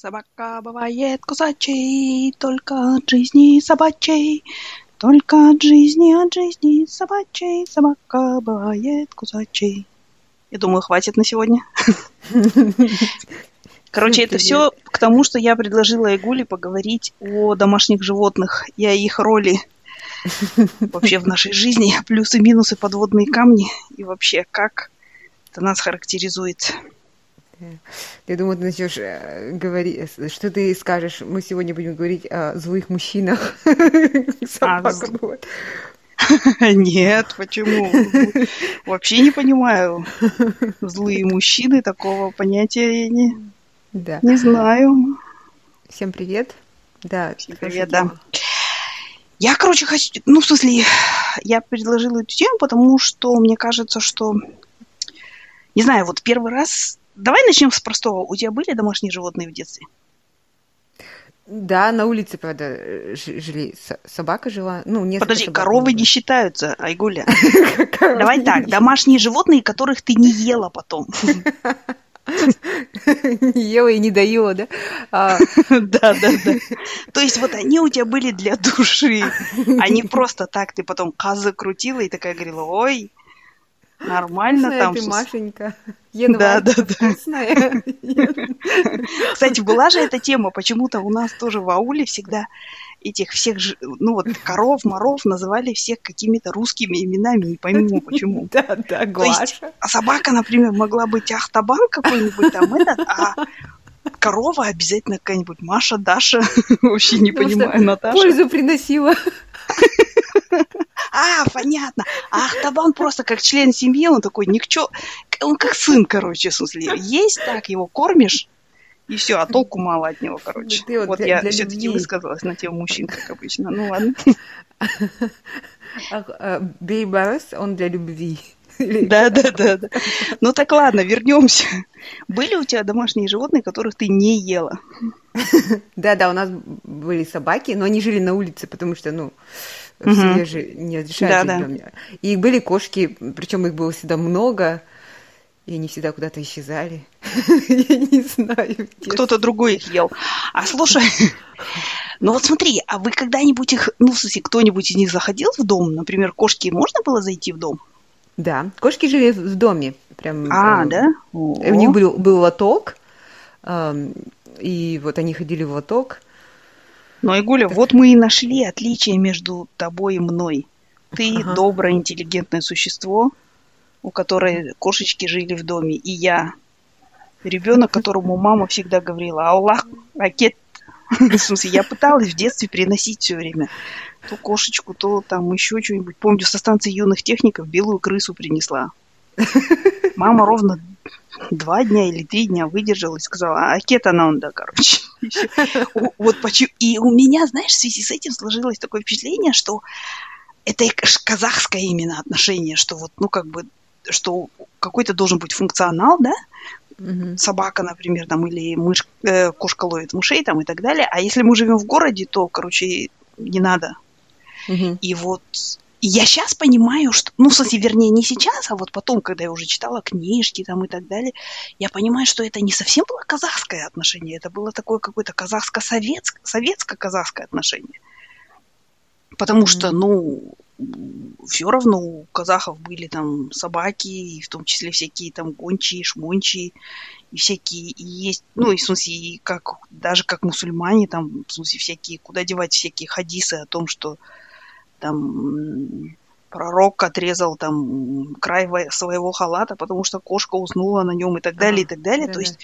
Собака бывает кусачей, только от жизни собачей. Только от жизни, от жизни собачей собака бывает кусачей. Я думаю, хватит на сегодня. Короче, это все к тому, что я предложила Игуле поговорить о домашних животных и о их роли вообще в нашей жизни, плюсы, минусы, подводные камни и вообще как это нас характеризует. Я думаю, ты начнешь э, говорить, что ты скажешь, мы сегодня будем говорить о злых мужчинах. А, Нет, почему? Вообще не понимаю. Злые мужчины, такого понятия я не, да. не знаю. Всем привет. Да, Всем привет, да. Я, короче, хочу... Ну, в смысле, я предложила эту тему, потому что мне кажется, что... Не знаю, вот первый раз Давай начнем с простого. У тебя были домашние животные в детстве? Да, на улице, правда, жили. Собака жила. Ну, Подожди, коровы было. не считаются, Айгуля. Давай так, домашние животные, которых ты не ела потом. Не ела и не доела, да? А. Да, да, да. То есть вот они у тебя были для души, а не просто так ты потом казы крутила и такая говорила, ой, Нормально там. ты, Машенька. да, да, да. Кстати, была же эта тема, почему-то у нас тоже в ауле всегда этих всех, ну вот, коров, моров называли всех какими-то русскими именами, не пойму почему. Да, да, Глаша. а собака, например, могла быть Ахтабан какой-нибудь там этот, а корова обязательно какая-нибудь Маша, Даша, вообще не понимаю, Наташа. Пользу приносила. А, понятно. А Ахтабан просто как член семьи, он такой никчё... Он как сын, короче, в смысле. Есть так, его кормишь, и все, а толку мало от него, короче. Ты вот вот для, я все-таки высказалась на тему мужчин, как обычно. Ну ладно. Бейбарс, он для любви. Да, да, да, да. Ну так ладно, вернемся. Были у тебя домашние животные, которых ты не ела? Да, да, у нас были собаки, но они жили на улице, потому что, ну, в семье же не разрешают да, да. И были кошки, причем их было всегда много, и они всегда куда-то исчезали. Я не знаю. Кто-то другой их ел. А слушай, ну вот смотри, а вы когда-нибудь их, ну, в смысле, кто-нибудь из них заходил в дом? Например, кошки можно было зайти в дом? Да, кошки жили в доме. Прям, а, э, да? У них был, был лоток, э, и вот они ходили в лоток. Ну, Игуля, так... вот мы и нашли отличие между тобой и мной. Ты ага. доброе, интеллигентное существо, у которой кошечки жили в доме, и я ребенок, которому мама всегда говорила, Аллах, ракет. В смысле, я пыталась в детстве приносить все время то кошечку, то там еще что-нибудь. Помню, со станции юных техников белую крысу принесла. Мама ровно два дня или три дня выдержала и сказала, а кета на он, да, короче. Вот почему. И у меня, знаешь, в связи с этим сложилось такое впечатление, что это казахское именно отношение, что вот, ну, как бы, что какой-то должен быть функционал, да, Угу. собака, например, там, или мышь, э, кошка ловит мышей там и так далее. А если мы живем в городе, то, короче, не надо Угу. И вот я сейчас понимаю, что, ну, в смысле, вернее, не сейчас, а вот потом, когда я уже читала книжки там и так далее, я понимаю, что это не совсем было казахское отношение, это было такое какое-то казахско-советское, советско-казахское отношение. Потому mm-hmm. что, ну, все равно у казахов были там собаки, и в том числе всякие там гончие, шмончие, и всякие, и есть, ну, и в смысле, и как, даже как мусульмане, там, в смысле, всякие, куда девать всякие хадисы о том, что там пророк отрезал там край своего халата, потому что кошка уснула на нем и так далее, ага, и так далее. Да, То есть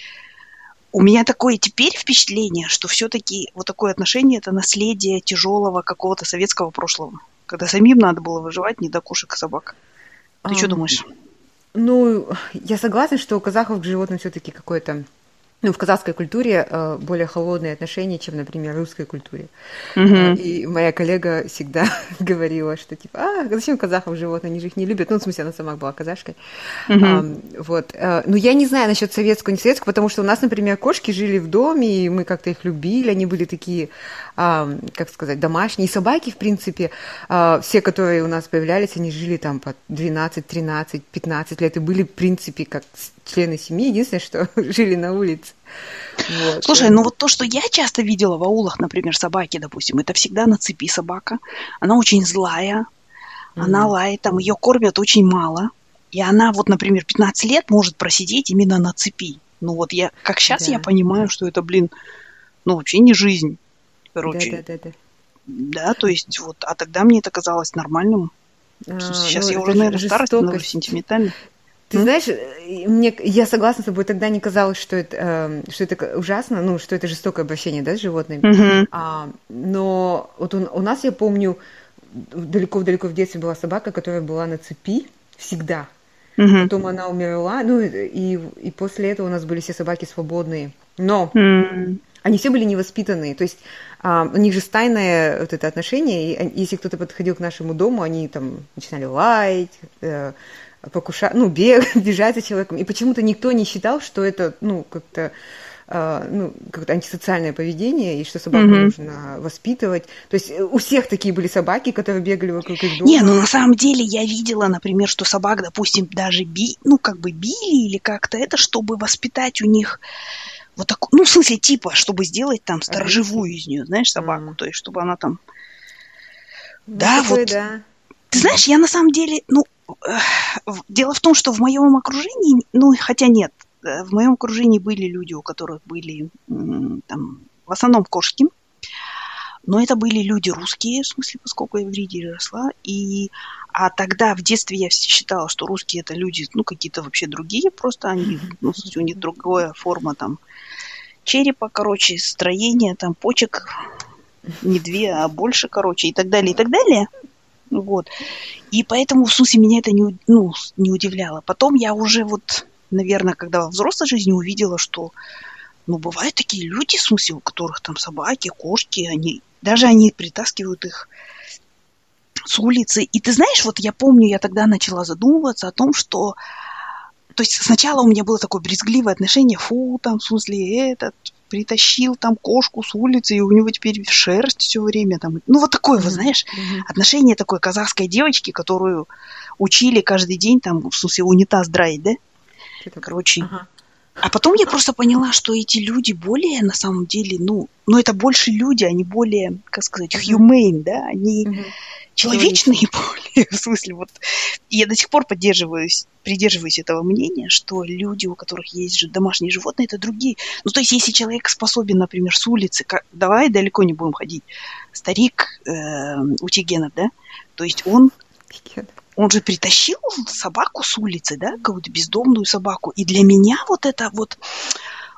у меня такое теперь впечатление, что все-таки вот такое отношение это наследие тяжелого какого-то советского прошлого, когда самим надо было выживать не до кошек и собак. Ты а, что думаешь? Ну, я согласна, что у казахов к животным все-таки какое-то ну, в казахской культуре э, более холодные отношения, чем, например, в русской культуре. Mm-hmm. И моя коллега всегда говорила, что типа, а, зачем казахов животные, они же их не любят. Ну, в смысле, она сама была казашкой. Mm-hmm. А, вот. Э, ну, я не знаю насчет советского, не советского, потому что у нас, например, кошки жили в доме, и мы как-то их любили, они были такие, а, как сказать, домашние. И собаки, в принципе, а, все, которые у нас появлялись, они жили там по 12, 13, 15 лет, и были, в принципе, как члены семьи, единственное, что жили на улице улице. Вот. Слушай, ну вот то, что я часто видела в аулах, например, собаки, допустим, это всегда на цепи собака. Она очень злая, mm-hmm. она лает, там ее кормят очень мало. И она вот, например, 15 лет может просидеть именно на цепи. Ну вот я, как сейчас да. я понимаю, что это, блин, ну вообще не жизнь. Короче. Да, да, да, да. Да, то есть вот, а тогда мне это казалось нормальным. А, сейчас ну, я уже, наверное, старость становлюсь сентиментальной. Ты знаешь, мне, я согласна с тобой, тогда не казалось, что это, э, что это ужасно, ну, что это жестокое обращение, да, с животными. Mm-hmm. А, но вот у, у нас, я помню, далеко-далеко в детстве была собака, которая была на цепи всегда. Mm-hmm. Потом она умерла, ну, и, и после этого у нас были все собаки свободные. Но mm-hmm. они все были невоспитанные, то есть а, у них же стайное вот это отношение, и если кто-то подходил к нашему дому, они там начинали лаять, э, покушать, ну, бег, бежать за человеком. И почему-то никто не считал, что это, ну, как-то Uh, ну, как-то антисоциальное поведение, и что собаку mm-hmm. нужно воспитывать. То есть у всех такие были собаки, которые бегали вокруг их дома. Не, ну на самом деле я видела, например, что собак, допустим, даже би, ну, как бы били или как-то это, чтобы воспитать у них вот так, ну, в смысле, типа, чтобы сделать там сторожевую из нее, знаешь, собаку, mm-hmm. то есть, чтобы она там... Ну, да, такой, вот... Да. Ты знаешь, я на самом деле, ну, Дело в том, что в моем окружении, ну, хотя нет, э, в моем окружении были люди, у которых были там, в основном кошки, но это были люди русские, в смысле, поскольку я в Риге росла, и а тогда в детстве я считала, что русские это люди, ну, какие-то вообще другие, просто они, ну, у них другая форма там черепа, короче, строение там почек, не две, а больше, короче, и так далее, и так далее. Вот. И поэтому, в смысле, меня это не, ну, не удивляло. Потом я уже вот, наверное, когда во взрослой жизни увидела, что, ну, бывают такие люди, в смысле, у которых там собаки, кошки, они, даже они притаскивают их с улицы. И ты знаешь, вот я помню, я тогда начала задумываться о том, что то есть сначала у меня было такое брезгливое отношение, фу, там, в смысле, этот, притащил там кошку с улицы, и у него теперь шерсть все время там. Ну, вот такое, mm-hmm. вот, знаешь, mm-hmm. отношение такой казахской девочки, которую учили каждый день, там, в смысле, унитаз драить, да? Короче. Ага. А потом я просто поняла, что эти люди более, на самом деле, ну, ну это больше люди, они более, как сказать, humane, да, они mm-hmm человечные более, в смысле, вот. Я до сих пор поддерживаюсь, придерживаюсь этого мнения, что люди, у которых есть же домашние животные, это другие. Ну, то есть, если человек способен, например, с улицы, как, давай далеко не будем ходить, старик э, Утигенов, да, то есть он, он же притащил собаку с улицы, да, какую-то бездомную собаку, и для меня вот это вот,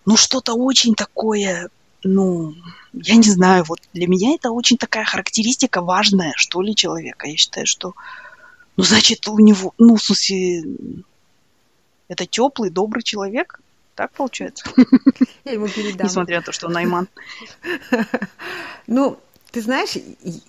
ну, что-то очень такое ну, я не знаю, вот для меня это очень такая характеристика важная, что ли, человека. Я считаю, что, ну, значит, у него, ну, в смысле, это теплый, добрый человек. Так получается. Я ему передам. Несмотря на то, что он Найман. Ну, ты знаешь,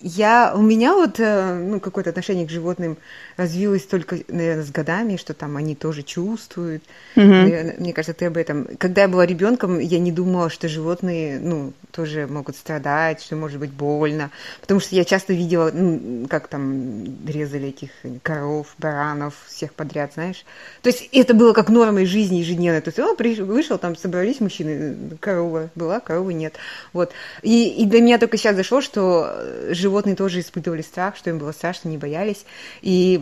я, у меня вот э, ну, какое-то отношение к животным развилось только, наверное, с годами, что там они тоже чувствуют. Mm-hmm. Мне кажется, ты об этом. Когда я была ребенком, я не думала, что животные, ну, тоже могут страдать, что может быть больно. Потому что я часто видела, ну, как там резали этих коров, баранов, всех подряд, знаешь. То есть это было как нормой жизни ежедневной. То есть он пришел, вышел, там собрались мужчины, корова была, коровы нет. Вот. И, и для меня только сейчас зашло, что э, животные тоже испытывали страх, что им было страшно, не боялись. И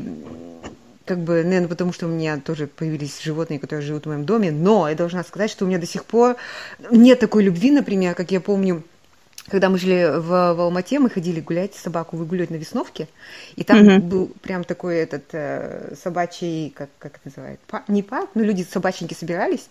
как бы, наверное, потому что у меня тоже появились животные, которые живут в моем доме, но я должна сказать, что у меня до сих пор нет такой любви, например, как я помню, когда мы жили в, в Алмате, мы ходили гулять, собаку выгуливать на Весновке, и там mm-hmm. был прям такой этот э, собачий, как, как это называется, Пар, не парк, но люди, собачники собирались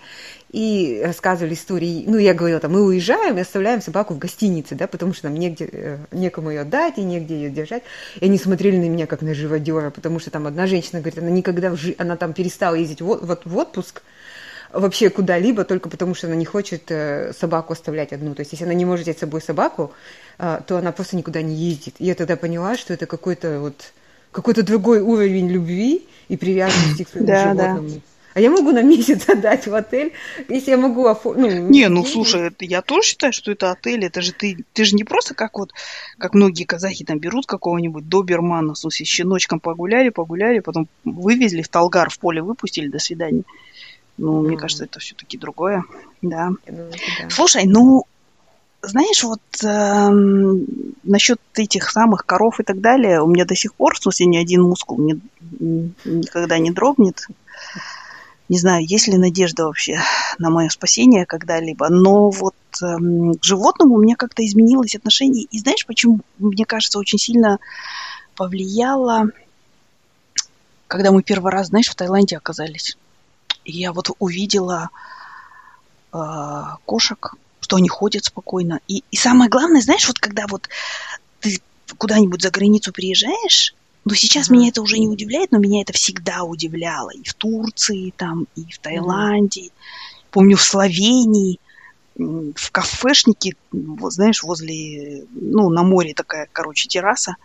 и рассказывали истории. Ну, я говорила, там, мы уезжаем и оставляем собаку в гостинице, да, потому что нам негде, э, некому ее отдать и негде ее держать. И они смотрели на меня как на живодера, потому что там одна женщина говорит, она никогда в жи... она там перестала ездить в, вот, в отпуск, вообще куда-либо только потому, что она не хочет э, собаку оставлять одну. То есть, если она не может взять с собой собаку, э, то она просто никуда не ездит. И я тогда поняла, что это какой-то вот какой-то другой уровень любви и привязанности к своему да, животному. Да. А я могу на месяц отдать в отель, если я могу оформить. Ну, не, ну слушай, я тоже считаю, что это отель. Это же ты, ты же не просто как вот, как многие казахи там берут какого-нибудь добермана, в смысле, с щеночком погуляли, погуляли, потом вывезли в Талгар, в поле выпустили, до свидания. Ну, mm. мне кажется, это все-таки другое, да. Думаю, да. Слушай, ну, знаешь, вот э, насчет этих самых коров и так далее, у меня до сих пор, в смысле, ни один мускул не, никогда не дрогнет. Не знаю, есть ли надежда вообще на мое спасение когда-либо, но вот э, к животному у меня как-то изменилось отношение. И знаешь, почему, мне кажется, очень сильно повлияло, когда мы первый раз, знаешь, в Таиланде оказались. И я вот увидела э, кошек, что они ходят спокойно. И, и самое главное, знаешь, вот когда вот ты куда-нибудь за границу приезжаешь, ну сейчас mm-hmm. меня это уже не удивляет, но меня это всегда удивляло. И в Турции, там, и в Таиланде, mm-hmm. помню, в Словении, в кафешнике, вот, знаешь, возле, ну, на море такая, короче, терраса.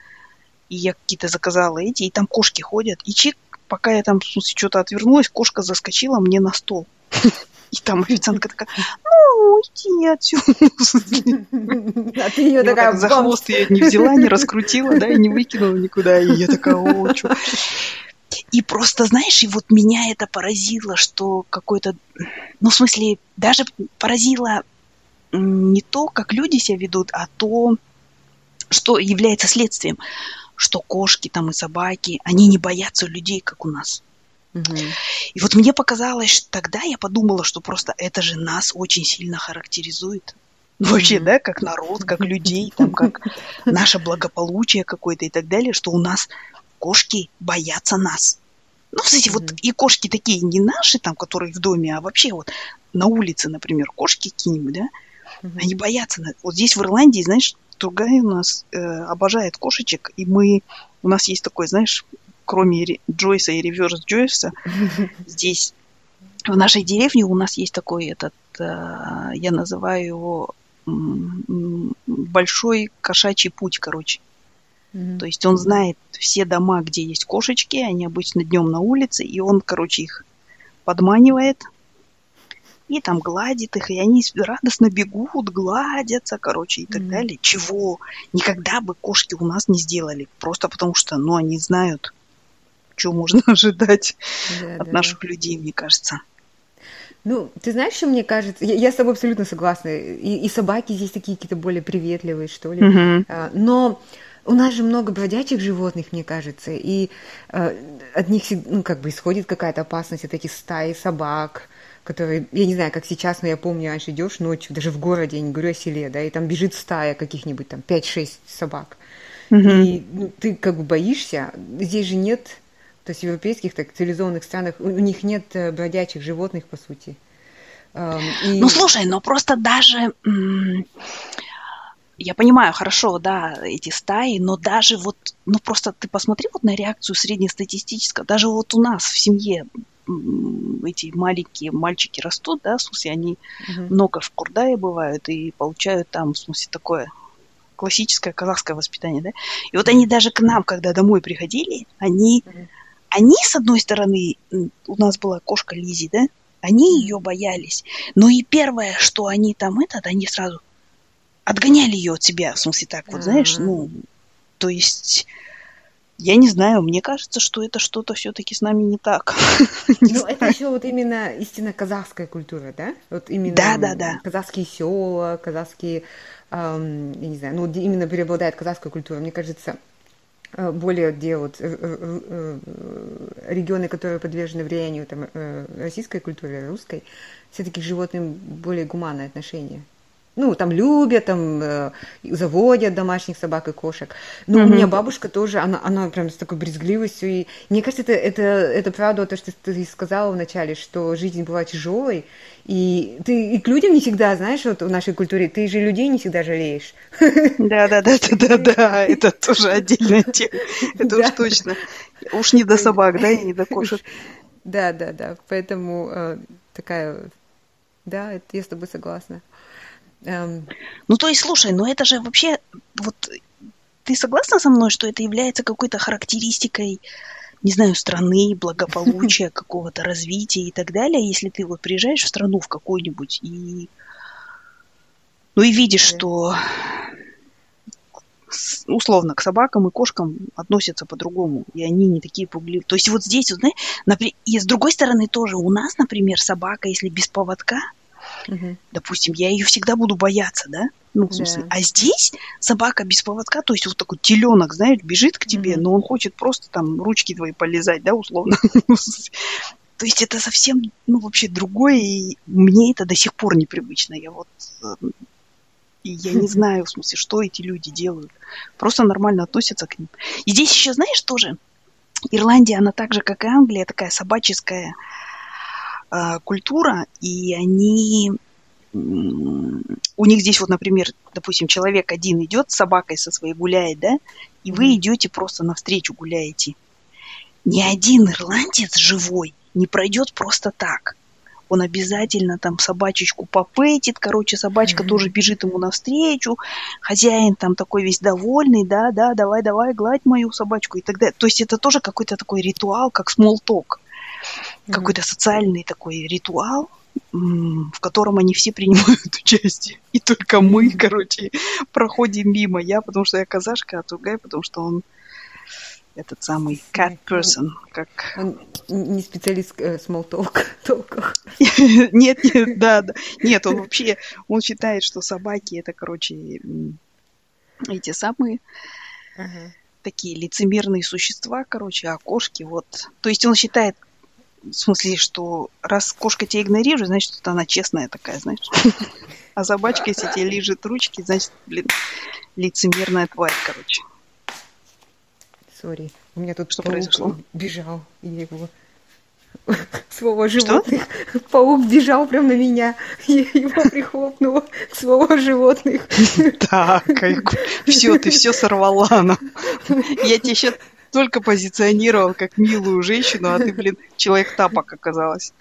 И я какие-то заказала эти, и там кошки ходят. И чик, пока я там, в смысле, что-то отвернулась, кошка заскочила мне на стол. И там официантка такая, ну, иди отсюда. А ты ее такая... За хвост ее не взяла, не раскрутила, да, и не выкинула никуда. И я такая, о, что... И просто, знаешь, и вот меня это поразило, что какой-то... Ну, в смысле, даже поразило не то, как люди себя ведут, а то, что является следствием, что кошки там и собаки, они не боятся людей, как у нас. И вот мне показалось, что тогда я подумала, что просто это же нас очень сильно характеризует. Вообще, да, как народ, как людей, там, как наше благополучие какое-то и так далее, что у нас кошки боятся нас. Ну, кстати, mm-hmm. вот и кошки такие не наши, там, которые в доме, а вообще вот на улице, например, кошки какие-нибудь, да, mm-hmm. они боятся. Вот здесь в Ирландии, знаешь, другая у нас э, обожает кошечек, и мы, у нас есть такой, знаешь, кроме Джойса и реверс Джойса, здесь в нашей деревне у нас есть такой этот, э, я называю его большой кошачий путь, короче. Mm-hmm. То есть он знает все дома, где есть кошечки, они обычно днем на улице, и он, короче, их подманивает и там гладит их, и они радостно бегут, гладятся, короче, и так mm-hmm. далее. Чего никогда бы кошки у нас не сделали, просто потому что, ну, они знают, что можно ожидать да, от да, наших да. людей, мне кажется. Ну, ты знаешь, что мне кажется? Я, я с тобой абсолютно согласна. И, и собаки здесь такие какие-то более приветливые, что ли. Mm-hmm. А, но у нас же много бродячих животных, мне кажется, и э, от них ну, как бы исходит какая-то опасность от этих стаи собак, которые, я не знаю, как сейчас, но я помню, раньше идешь ночью, даже в городе, я не говорю о селе, да, и там бежит стая каких-нибудь там 5-6 собак. Mm-hmm. И ну, ты как бы боишься, здесь же нет то есть в европейских так цивилизованных странах у, у них нет э, бродячих животных, по сути. И... Ну, слушай, но просто даже... Я понимаю, хорошо, да, эти стаи, но даже вот, ну просто ты посмотри вот на реакцию среднестатистическую, даже вот у нас в семье эти маленькие мальчики растут, да, в смысле, они угу. много в Курдае бывают и получают там, в смысле, такое классическое казахское воспитание, да. И вот они даже к нам, когда домой приходили, они угу они, с одной стороны, у нас была кошка Лизи, да, они ее боялись. Но и первое, что они там этот, они сразу отгоняли ее от себя, в смысле так вот, знаешь, ну, то есть я не знаю, мне кажется, что это что-то все-таки с нами не так. Ну, это еще вот именно истинно казахская культура, да? Вот именно да, да, да. казахские села, казахские, эм, я не знаю, ну, именно преобладает казахская культура. Мне кажется, Э, более где вот э, э, регионы, которые подвержены влиянию там, российской культуры, русской, все-таки к животным более гуманное отношение ну, там любят, там э, заводят домашних собак и кошек. Но mm-hmm. у меня бабушка тоже, она, она прям с такой брезгливостью. И мне кажется, это, это, это правда то, что ты сказала вначале, что жизнь была тяжелой. И ты и к людям не всегда, знаешь, вот в нашей культуре, ты же людей не всегда жалеешь. Да, да, да, да, да, да, это тоже отдельная тема. Это уж точно. Уж не до собак, да, и не до кошек. Да, да, да. Поэтому э, такая, да, я с тобой согласна. Эм... Ну, то есть, слушай, ну это же вообще, вот ты согласна со мной, что это является какой-то характеристикой, не знаю, страны, благополучия, какого-то развития и так далее, если ты вот приезжаешь в страну в какую-нибудь и ну и видишь, что условно к собакам и кошкам относятся по-другому, и они не такие пугливые. То есть вот здесь, вот, знаешь, например, и с другой стороны тоже у нас, например, собака, если без поводка, угу. допустим, я ее всегда буду бояться, да? Ну, в смысле, да. а здесь собака без поводка, то есть вот такой теленок, знаешь, бежит к тебе, mm но он хочет просто там ручки твои полезать, да, условно. То есть это совсем, ну, вообще другое, и мне это до сих пор непривычно. Я вот э, и я не знаю, в смысле, что эти люди делают. Просто нормально относятся к ним. И здесь еще, знаешь, тоже Ирландия, она так же, как и Англия, такая собаческая культура, и они у них здесь вот, например, допустим, человек один идет с собакой со своей гуляет, да, и вы идете просто навстречу гуляете. Ни один ирландец живой не пройдет просто так он обязательно там собачечку попетит, короче, собачка mm-hmm. тоже бежит ему навстречу, хозяин там такой весь довольный, да, да, давай, давай, гладь мою собачку и так далее. То есть это тоже какой-то такой ритуал, как talk, mm-hmm. какой-то социальный такой ритуал, в котором они все принимают участие. И только мы, короче, проходим мимо. Я, потому что я казашка, а Тугай, потому что он этот самый cat person, как... Он не специалист э, small talk, толках. нет, нет, да, да. Нет, он вообще, он считает, что собаки это, короче, эти самые uh-huh. такие лицемерные существа, короче, а кошки вот... То есть он считает, в смысле, что раз кошка тебя игнорирует, значит, что она честная такая, знаешь. А собачка, если тебе лежит ручки, значит, блин, лицемерная тварь, короче. Сори. У меня тут Что произошло? бежал. Я его Слово животных. Что? Паук бежал прямо на меня. Я его прихлопнула. Слово животных. Так, все, ты все сорвала. Ну. Я тебе сейчас только позиционировал как милую женщину, а ты, блин, человек тапок оказалась.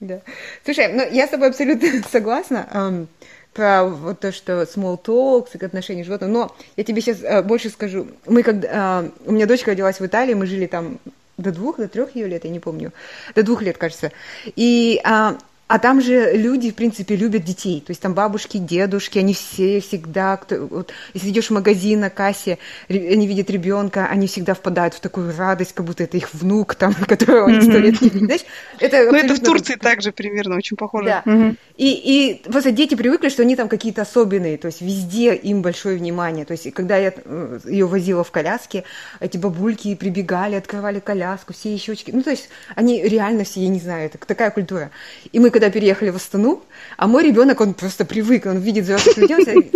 Да. Слушай, ну я с тобой абсолютно согласна про вот то, что small talks, отношения с животным. Но я тебе сейчас э, больше скажу. Мы когда... Э, у меня дочка родилась в Италии, мы жили там до двух, до трех ее лет, я не помню. До двух лет, кажется. И а, а там же люди, в принципе, любят детей. То есть там бабушки, дедушки, они все всегда, кто, вот, если идешь в магазин на кассе, они видят ребенка, они всегда впадают в такую радость, как будто это их внук, там, которого они сто лет не видели. Знаешь, это ну, это в Турции также примерно очень похоже. Да. Угу. И, и просто дети привыкли, что они там какие-то особенные, то есть везде им большое внимание. То есть когда я э, ее возила в коляске, эти бабульки прибегали, открывали коляску, все еще щечки. Ну, то есть они реально все, я не знаю, это такая культура. И мы когда переехали в Астану, а мой ребенок, он просто привык, он видит взрослых людей.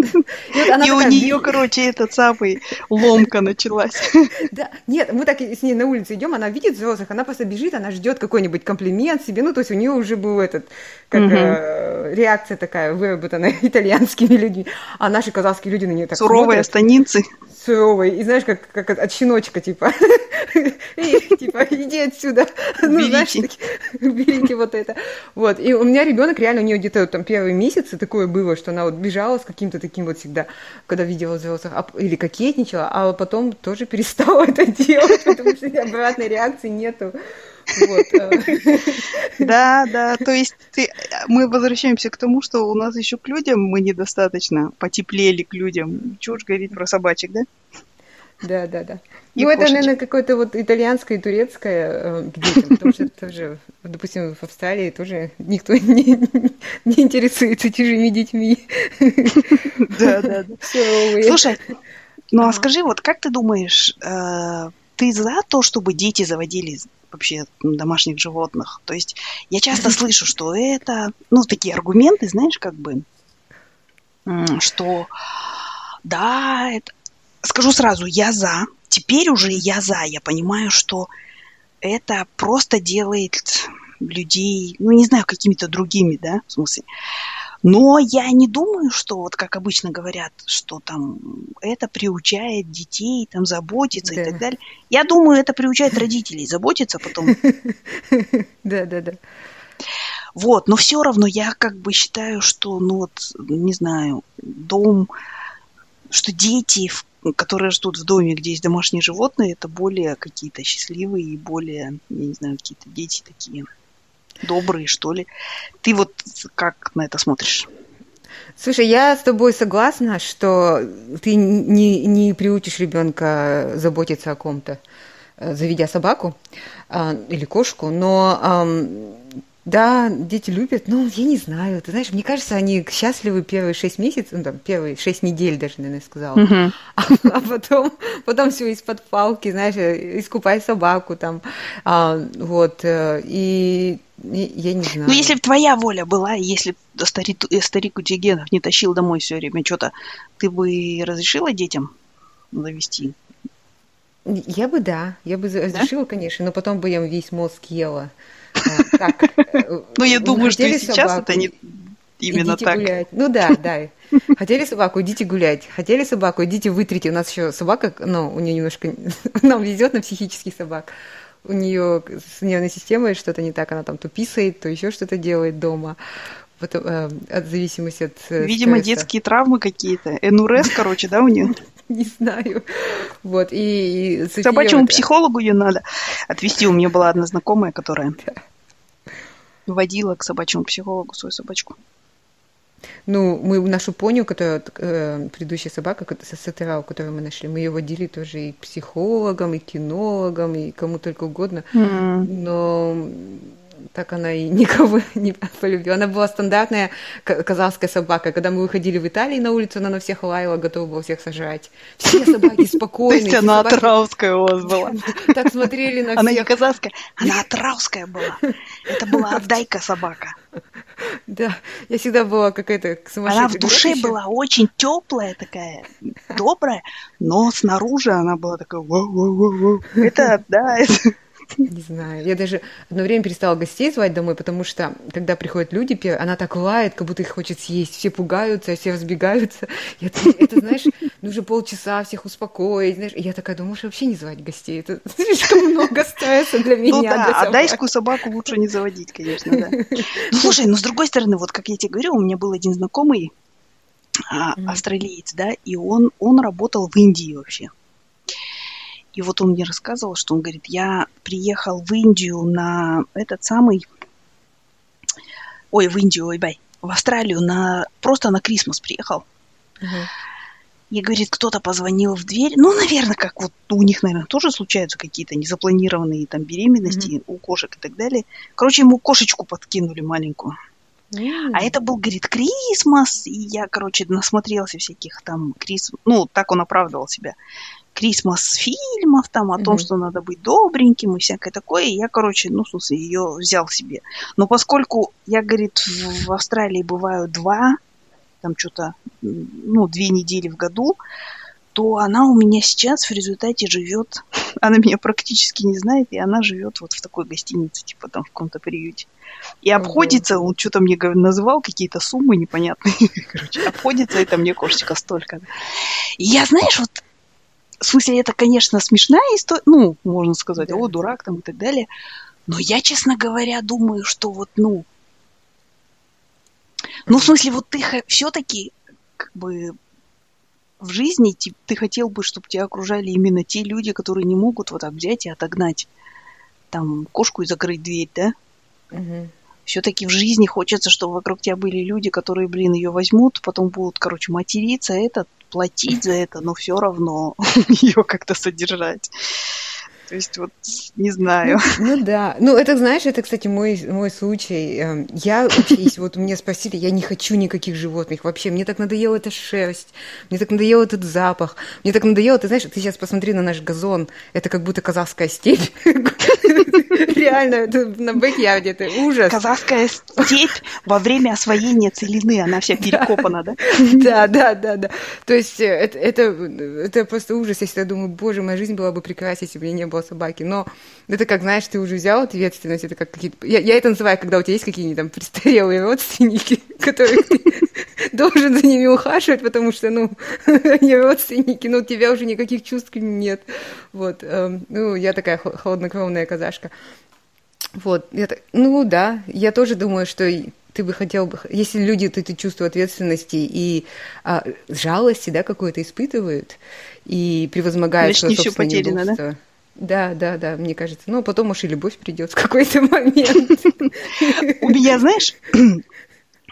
И у нее, короче, этот самый ломка началась. Да, нет, мы так с ней на улице идем, она видит взрослых, она просто бежит, она ждет какой-нибудь комплимент себе, ну, то есть у нее уже был этот, как э, реакция такая выработанная итальянскими людьми, а наши казахские люди на нее так Суровые станицы суровый, и знаешь, как, как от щеночка, типа, типа, иди отсюда, ну, знаешь, берите вот это. Вот, и у меня ребенок реально, у нее где-то там первые месяцы такое было, что она вот бежала с каким-то таким вот всегда, когда видела взрослых, а, или кокетничала, а потом тоже перестала это делать, потому что обратной реакции нету. Э. Да, да, то есть мы возвращаемся к тому, что у нас еще к людям мы недостаточно потеплели к людям. Уж говорить про собачек, да? Да, да, да. И ну, кошечек. это, наверное, какое-то вот итальянское и турецкое э, к детям, потому что тоже, допустим, в Австралии тоже никто не, не интересуется чужими детьми. Да, да, да. Слушай, ну а скажи, вот как ты думаешь, э, ты за то, чтобы дети заводили вообще домашних животных. То есть я часто слышу, что это, ну, такие аргументы, знаешь, как бы, что да, это... скажу сразу, я за, теперь уже я за, я понимаю, что это просто делает людей, ну, не знаю, какими-то другими, да, в смысле. Но я не думаю, что вот как обычно говорят, что там это приучает детей там заботиться да. и так далее. Я думаю, это приучает родителей заботиться потом. Да, да, да. Вот, но все равно я как бы считаю, что, ну вот, не знаю, дом, что дети, которые ждут в доме, где есть домашние животные, это более какие-то счастливые и более, я не знаю, какие-то дети такие добрые, что ли. Ты вот как на это смотришь? Слушай, я с тобой согласна, что ты не, не приучишь ребенка заботиться о ком-то, э, заведя собаку а, или кошку, но да, дети любят, но я не знаю, ты знаешь, мне кажется, они счастливы первые шесть месяцев, ну, там, первые шесть недель даже, наверное, сказала, uh-huh. а, а потом, потом все из-под палки, знаешь, искупай собаку там, а, вот, э, и я не знаю. Ну, если бы твоя воля была, если бы старик, э, старик Утигенов не тащил домой все время что-то, ты бы разрешила детям завести? Я бы, да, я бы разрешила, да? конечно, но потом бы я весь мозг ела. Так, э, ну, я думаю, что сейчас это не именно так. Гулять. Ну да, да. Хотели собаку, идите гулять. Хотели собаку, идите вытрите. У нас еще собака, ну, у нее немножко... Нам везет на психических собак. У нее с нервной системой что-то не так, она там то писает, то еще что-то делает дома. Потом, э, от зависимости от э, Видимо, стресса. детские травмы какие-то. НУРС, короче, да, у нее? Не знаю. Вот, и... Собачьему психологу ее надо отвезти. У меня была одна знакомая, которая водила к собачьему психологу свою собачку. Ну, мы нашу поню, которая э, предыдущая собака, Сатерау, которую мы нашли, мы ее водили тоже и психологом, и кинологом, и кому только угодно. Mm-hmm. Но так она и никого не полюбила. Она была стандартная казахская собака. Когда мы выходили в Италии на улицу, она на всех лаяла, готова была всех сожрать. Все собаки спокойные. То есть она атрауская у вас была. Так смотрели на всех. Она не казахская, она атрауская была. Это была отдайка собака. Да, я всегда была какая-то сумасшедшая. Она в душе была очень теплая такая, добрая, но снаружи она была такая... Это, да, это... Не знаю. Я даже одно время перестала гостей звать домой, потому что, когда приходят люди, она так лает, как будто их хочет съесть. Все пугаются, все разбегаются. И это, это, знаешь, нужно полчаса всех успокоить. Знаешь. И я такая думаю, может, вообще не звать гостей. Это слишком много стресса для ну меня. Ну да, а дайскую собаку лучше не заводить, конечно, да. Ну, слушай, ну с другой стороны, вот как я тебе говорю, у меня был один знакомый, а, австралиец, да, и он, он работал в Индии вообще. И вот он мне рассказывал, что он говорит, я приехал в Индию на этот самый... Ой, в Индию, ой, бай, в Австралию на просто на Крисмас приехал. Uh-huh. И говорит, кто-то позвонил в дверь. Ну, наверное, как вот у них, наверное, тоже случаются какие-то незапланированные там беременности mm-hmm. у кошек и так далее. Короче, ему кошечку подкинули маленькую. Mm. А это был, говорит, Крисмас, и я, короче, насмотрелся всяких там Крис... Ну, так он оправдывал себя. Крисмас фильмов там о mm-hmm. том, что надо быть добреньким и всякое такое. И я, короче, ну, в смысле, ее взял себе. Но поскольку я, говорит, в, в Австралии бываю два, там что-то, ну, две недели в году, то она у меня сейчас в результате живет, она меня практически не знает, и она живет вот в такой гостинице, типа там в каком-то приюте. И обходится, он что-то мне называл, какие-то суммы непонятные, короче, обходится это мне кошечка столько. И я, знаешь, вот в смысле, это, конечно, смешная история, ну, можно сказать, да. о, дурак там и так далее. Но я, честно говоря, думаю, что вот, ну, ну, в смысле, вот ты все-таки, как бы, в жизни ты, ты хотел бы, чтобы тебя окружали именно те люди, которые не могут вот так взять и отогнать там кошку и закрыть дверь, да? Угу. Все-таки в жизни хочется, чтобы вокруг тебя были люди, которые, блин, ее возьмут, потом будут, короче, материться, этот платить за это, но все равно ее как-то содержать. То есть вот не знаю. Ну, ну да. Ну это, знаешь, это, кстати, мой, мой случай. Эм, я если вот меня спросили, я не хочу никаких животных вообще. Мне так надоела эта шерсть, мне так надоел этот запах, мне так надоело, ты знаешь, ты сейчас посмотри на наш газон, это как будто казахская степь. Реально, это на бэкьярде, это ужас. Казахская степь во время освоения целины, она вся перекопана, да? Да, да, да, да. То есть э, это, это, это просто ужас. Я всегда думаю, боже, моя жизнь была бы прекрасна, если бы я не было собаки. Но это как, знаешь, ты уже взял ответственность, это как какие-то... Я, я это называю, когда у тебя есть какие-нибудь там престарелые родственники, которые ты должен за ними ухаживать, потому что, ну, они родственники, но у тебя уже никаких чувств нет. Вот. Эм, ну, я такая холоднокровная казашка. Вот, я, ну да, я тоже думаю, что ты бы хотел бы, если люди вот это чувство ответственности и а, жалости, да, какое-то испытывают и превозмогают свое собственное потеряно, да? Да, да, да, мне кажется. Ну, а потом, может, и любовь придет в какой-то момент. У меня, знаешь,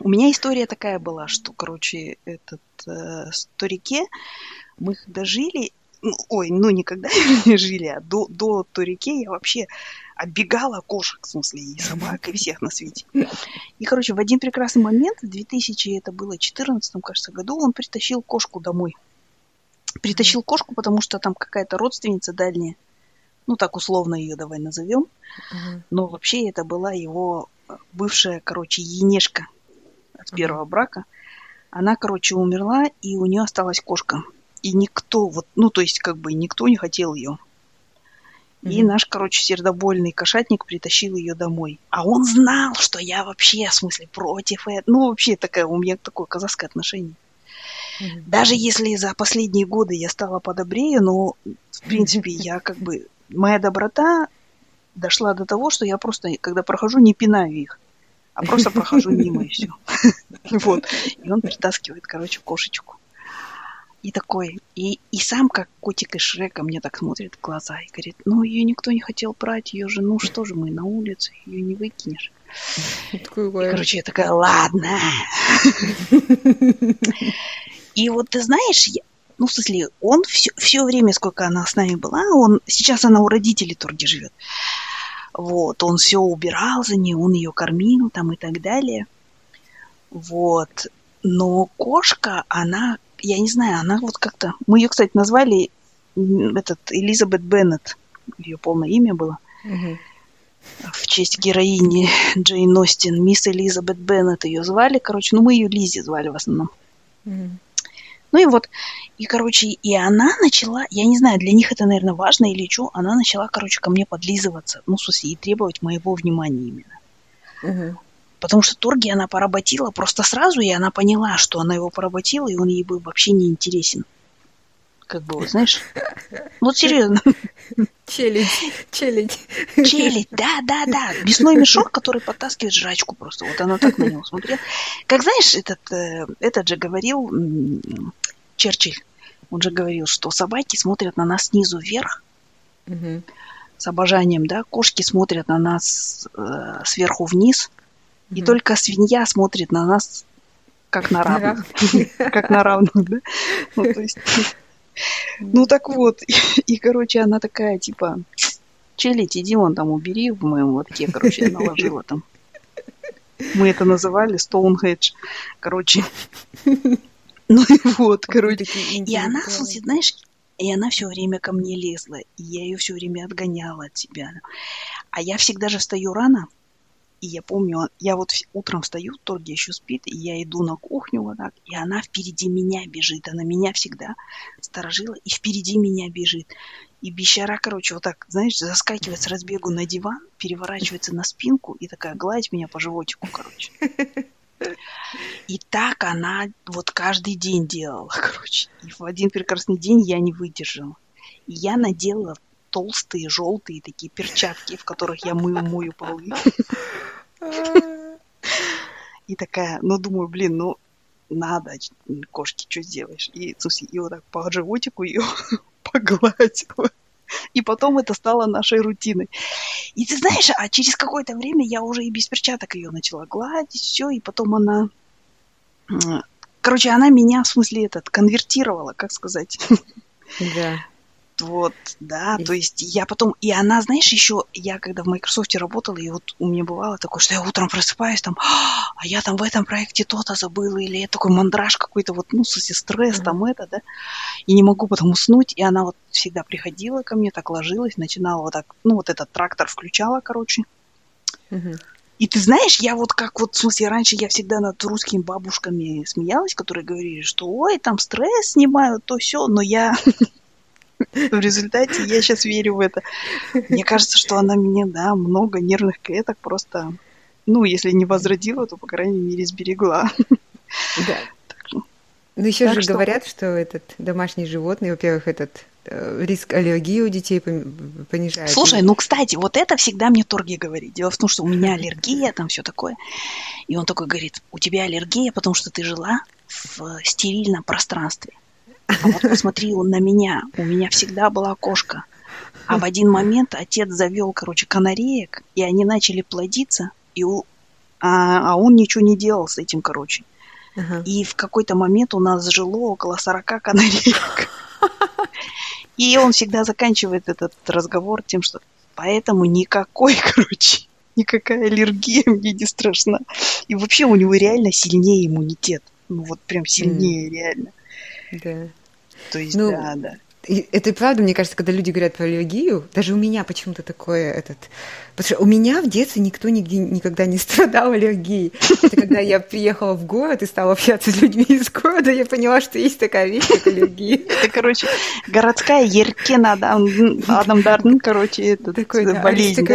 У меня история такая была, что, короче, этот э, Торике, мы когда жили, ну, ой, ну никогда не жили, а до, до Торике я вообще оббегала кошек, в смысле, и собак, и всех на свете. И, короче, в один прекрасный момент, в 2000, это было 14 кажется, году, он притащил кошку домой. Притащил кошку, потому что там какая-то родственница дальняя, ну так условно ее давай назовем, но вообще это была его бывшая, короче, енешка от первого брака. Она, короче, умерла, и у нее осталась кошка. И никто, вот, ну, то есть, как бы, никто не хотел ее. Mm-hmm. И наш, короче, сердобольный кошатник притащил ее домой. А он знал, что я вообще, в смысле, против этого. Ну, вообще, такая, у меня такое казахское отношение. Mm-hmm. Даже если за последние годы я стала подобрее, но, в принципе, я как бы... Моя доброта дошла до того, что я просто, когда прохожу, не пинаю их, а просто прохожу мимо и все. Вот. И он притаскивает, короче, кошечку. И такой, и, и сам, как котик из Шрека, мне так смотрит в глаза и говорит, ну, ее никто не хотел брать, ее же, ну, что же мы на улице, ее не выкинешь. И, короче, я такая, ладно. И вот ты знаешь, я, ну, в смысле, он все, все время, сколько она с нами была, он, сейчас она у родителей Торги живет. Вот, он все убирал за ней, он ее кормил там и так далее. Вот. Но кошка, она я не знаю, она вот как-то... Мы ее, кстати, назвали этот Элизабет Беннет. Ее полное имя было. Угу. В честь героини Джейн Остин. Мисс Элизабет Беннет ее звали. Короче, ну мы ее Лизи звали в основном. Угу. Ну и вот, и, короче, и она начала, я не знаю, для них это, наверное, важно или что, она начала, короче, ко мне подлизываться, ну, в смысле, и требовать моего внимания именно. Угу. Потому что торги она поработила просто сразу, и она поняла, что она его поработила, и он ей был вообще не интересен. Как бы, вот, знаешь, вот серьезно. Челядь, челядь. Челядь, да, да, да. Мясной мешок, который подтаскивает жрачку просто. Вот она так на него смотрела. Как знаешь, этот, э, этот же говорил Черчилль, он же говорил, что собаки смотрят на нас снизу вверх, угу. с обожанием, да, кошки смотрят на нас э, сверху вниз, и только свинья смотрит на нас как на равных. Как на равных, да? Ну, то есть... Ну, так вот. И, короче, она такая, типа, челядь, иди вон там убери в моем лотке, короче, я наложила там. Мы это называли Стоунхедж. Короче. Ну и вот, короче. И она, слушай, знаешь, и она все время ко мне лезла, и я ее все время отгоняла от себя. А я всегда же встаю рано, и я помню, я вот утром встаю, Торги еще спит, и я иду на кухню вот так, и она впереди меня бежит. Она меня всегда сторожила, и впереди меня бежит. И бещара, короче, вот так, знаешь, заскакивает с разбегу на диван, переворачивается на спинку и такая гладит меня по животику, короче. И так она вот каждый день делала, короче. И в один прекрасный день я не выдержала. И я надела толстые, желтые такие перчатки, в которых я мою, мою полы. И такая, ну, думаю, блин, ну, надо, кошки, что сделаешь? И, слушай, и вот так по животику ее погладила. И потом это стало нашей рутиной. И ты знаешь, а через какое-то время я уже и без перчаток ее начала гладить, все, и потом она... Короче, она меня, в смысле, этот, конвертировала, как сказать. Да. Вот, да, то есть я потом, и она, знаешь, еще, я когда в Microsoft работала, и вот у меня бывало такое, что я утром просыпаюсь, там, а я там в этом проекте то-то забыла, или я такой мандраж какой-то, вот, ну, смысле, стресс, mm-hmm. там это, да, и не могу потом уснуть, и она вот всегда приходила ко мне, так ложилась, начинала вот так, ну, вот этот трактор включала, короче, mm-hmm. И ты знаешь, я вот как вот, в смысле, раньше я всегда над русскими бабушками смеялась, которые говорили, что ой, там стресс снимают, то все, но я В результате я сейчас верю в это. Мне кажется, что она мне, да, много нервных клеток просто, ну, если не возродила, то, по крайней мере, сберегла. Да. Ну, еще так же что... говорят, что этот домашний животный, во-первых, этот э, риск аллергии у детей понижает. Слушай, ну, кстати, вот это всегда мне Торги говорит. Дело в том, что у меня аллергия, там все такое. И он такой говорит, у тебя аллергия, потому что ты жила в стерильном пространстве. А вот посмотри он на меня. У меня всегда была кошка. А в один момент отец завел, короче, канареек, и они начали плодиться. И у, а, а он ничего не делал с этим, короче. Ага. И в какой-то момент у нас жило около 40 канареек. И он всегда заканчивает этот разговор тем, что поэтому никакой, короче, никакая аллергия мне не страшна. И вообще у него реально сильнее иммунитет. Ну вот прям сильнее mm. реально. Да. То есть, ну, да, да. И это и правда, мне кажется, когда люди говорят про аллергию, даже у меня почему-то такое этот... Потому что у меня в детстве никто нигде, никогда не страдал аллергией. Это когда я приехала в город и стала общаться с людьми из города, я поняла, что есть такая вещь, как аллергия. Это, короче, городская еркена, да, Адам Дарден, короче, это Такой, да, болезнь.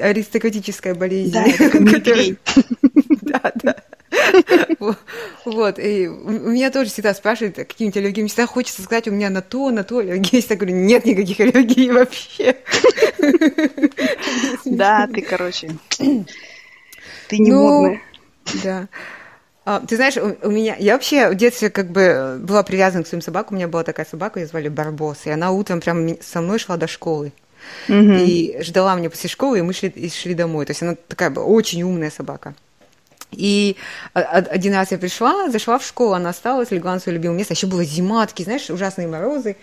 Аристократическая болезнь. Да, да. Вот, и у меня тоже всегда спрашивают, какие-нибудь аллергии. Мне всегда хочется сказать, у меня на то, на то аллергия. Я говорю, нет никаких аллергий вообще. Да, ты, короче, ты не ну, модная. Да. А, ты знаешь, у, у меня, я вообще в детстве как бы была привязана к своим собакам. У меня была такая собака, ее звали Барбос, и она утром прям со мной шла до школы. Mm-hmm. И ждала меня после школы, и мы шли, и шли домой. То есть она такая была очень умная собака. И один раз я пришла, зашла в школу, она осталась, легла на свое любимое место. Еще было зима, такие, знаешь, ужасные морозы.